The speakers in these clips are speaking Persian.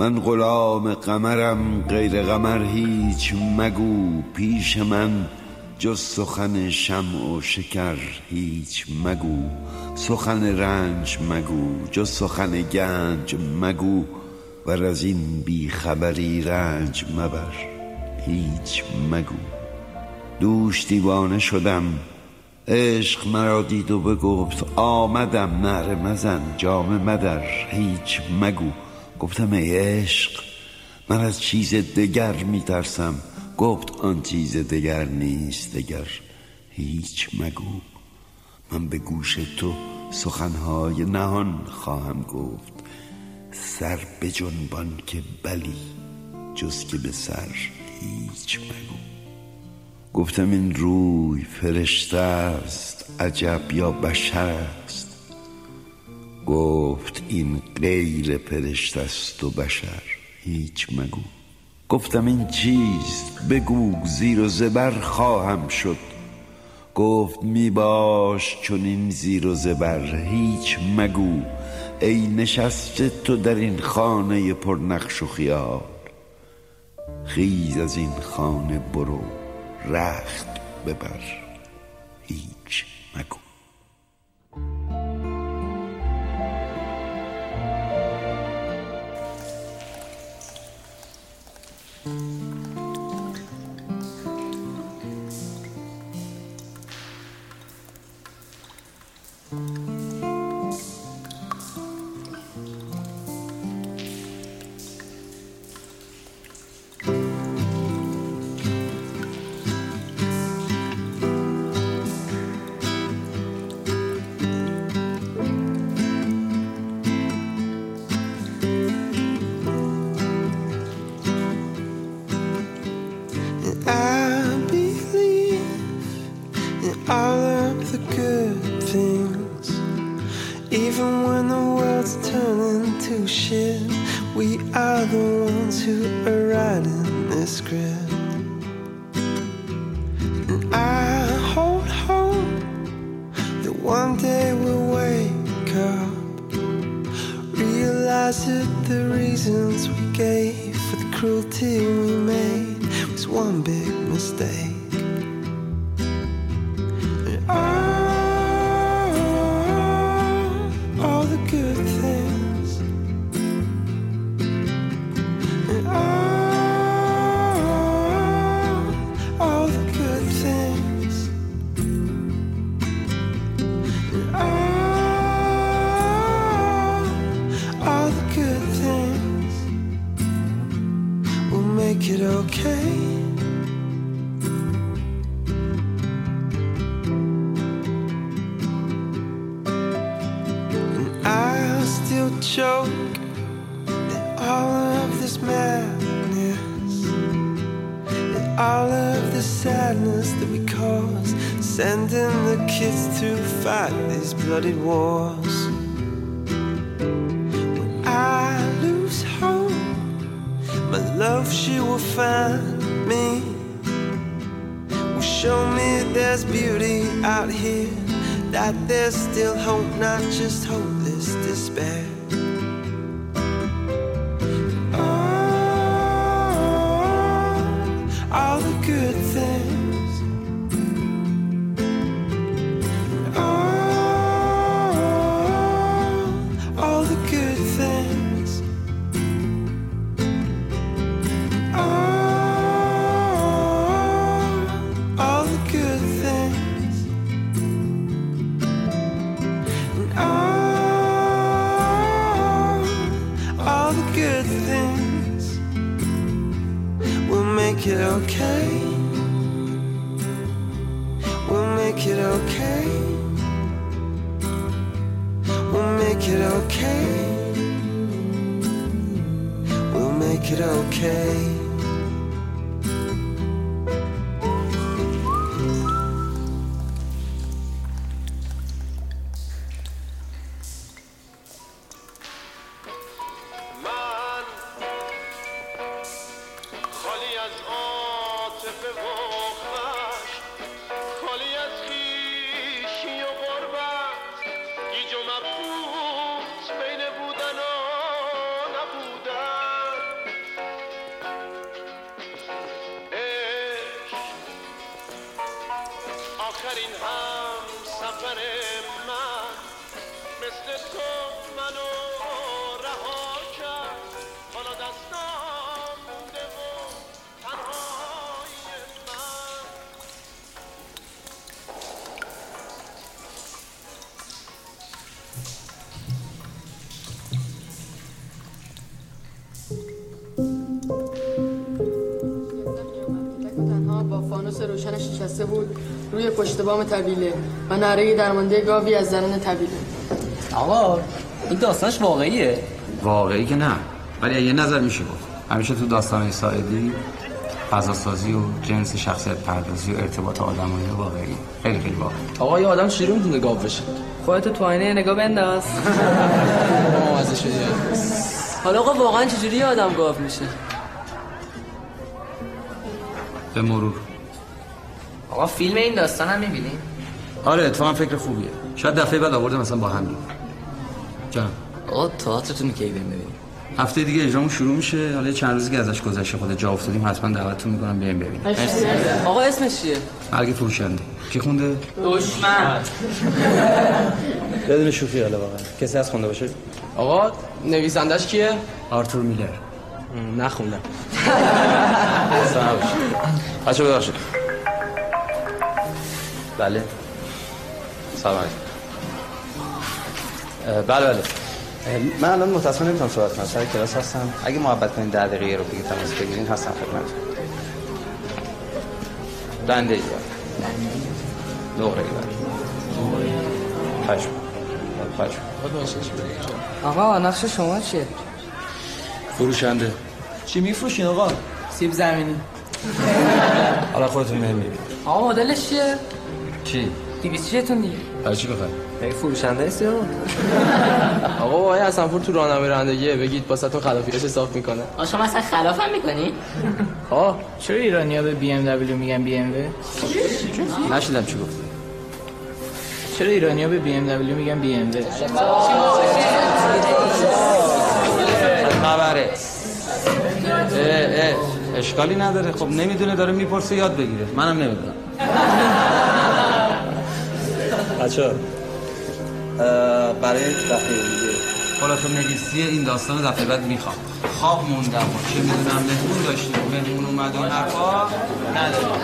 من غلام قمرم غیر قمر هیچ مگو. پیش من جز سخن شمع و شکر هیچ مگو. سخن رنج مگو جز سخن گنج مگو. ور از این بیخبری رنج مبر هیچ مگو. دوش دیوانه شدم عشق مرا دید و بگفت آمدم نعره مزن جامه مدر هیچ مگو. گفتم ای عشق من از چیز دگر میترسم. گفت آن چیز دگر نیست دگر هیچ مگو. من به گوش تو سخنهای نهان خواهم گفت. سر به جنبان که بلی جز که به سر هیچ مگو. گفتم این روی فرشته است عجب یا بشر است. گفت این غیر فرشته است و بشر هیچ مگو. گفتم این چیست بگو زیر و زبر خواهم شد. گفت می باش چون این زیر و زبر هیچ مگو. ای نشسته تو در این خانه پر نقش و خیال. خیز از این خانه برو رخت ببر هیچ مگو. Mm-hmm. We are the ones who are writing this script. And I hold hope that one day we'll wake up, realize that the reasons we gave for the cruelty we made was one big mistake. Still choke at all of this madness, at all of the sadness that we cause, sending the kids to fight these bloody wars. When I lose hope, my love, she will find me. Will show me there's beauty out here, that there's still hope, not just hopeless despair. All the good things. Okay. We'll make it okay. We'll make it okay. We'll make it okay. آخرین هم سفر من. مثل تو منو رها کرد. حالا دستام مونده و تنهای من. با فانوس روشنش نشسته بود. روی پشت بام طویله و نره درمانده گاوی از زنان طویله آقا این داستانش واقعیه. واقعی که نه. ولی یه نظر میشه گفت. همیشه تو داستان ساعدی فضاسازی و جنس شخصیت پردازی و ارتباط آدمایی واقعی. خیلی خیلی واقعی. آقا یه آدم چجوری می‌تونه گاو بشه. خودتو تو آینه نگاه بنداز. حالا آقا واقعا چجوری یه آدم گاو میشه؟ به مرور. آقا فیلم این داستان هم می‌بینی؟ آره اتفاقا فکر خوبیه. شاید دفعه بعد آورده مثلا با هم دیگه. جان آقا تئاترتون کی بریم ببینیم هفته دیگه اجرامون شروع میشه. حالا چند روزی که ازش گذشته خود جا افتادیم حتما دعوتتون می‌کنم بیاین ببینیم. آقا اسمش چیه؟ مرگ فروشنده. کی خونده؟ دشمن. بدون شوخی حالا واقعا. کسی از خونده باشه؟ آقا نویسندش کیه؟ آرتور میلر. نخوندم. بچه ببخشید. بله. سلام علیکم. بله بله. من الان متاسفانه نمی‌تونم صحبت کنم. سر کلاس هستم. اگه محبت کنین ده دقیقه رو بگید تماس بگیرین هستم خدمت بنده ای نقره ای پشم. پشم. آقا نقش شما چیه؟ فروشنده. چی میفروشین آقا؟ سیب زمینی. حالا خودتون می‌بینید. آقا مدلش چیه؟ چی؟ دیویست چیتون دیگه. برای چی بخواید؟ ای فروشنده است یا آقا آقای حسنپور تو راهنمای رانندگیه بگید واسهتون خلافیاش حساب می‌کنه. آقا شما اصلا خلاف هم می‌کنی؟ آه. چرا ایرانیا به بی ام دبلیو میگن بی ام نشیدم چی گفت چرا ایرانیا به بی ام دبلیو میگن بی ام خبره. اه اه اشکالی نداره. خب نمی‌دونه داره می‌پرسه یاد بگیره. منم نمی‌دونم. بچه برای دفعه دیگه. خلاصه نویسی این داستان دفعه بعد می‌خوام. خواب موندم. چه می‌دونم مهمون داشتیم. مهمون اومد و حرفا نداریم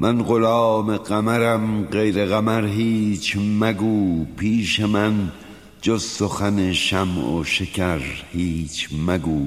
من غلام قمرم غیر قمر هیچ مگو پیش من جز سخن شمع و شکر هیچ مگو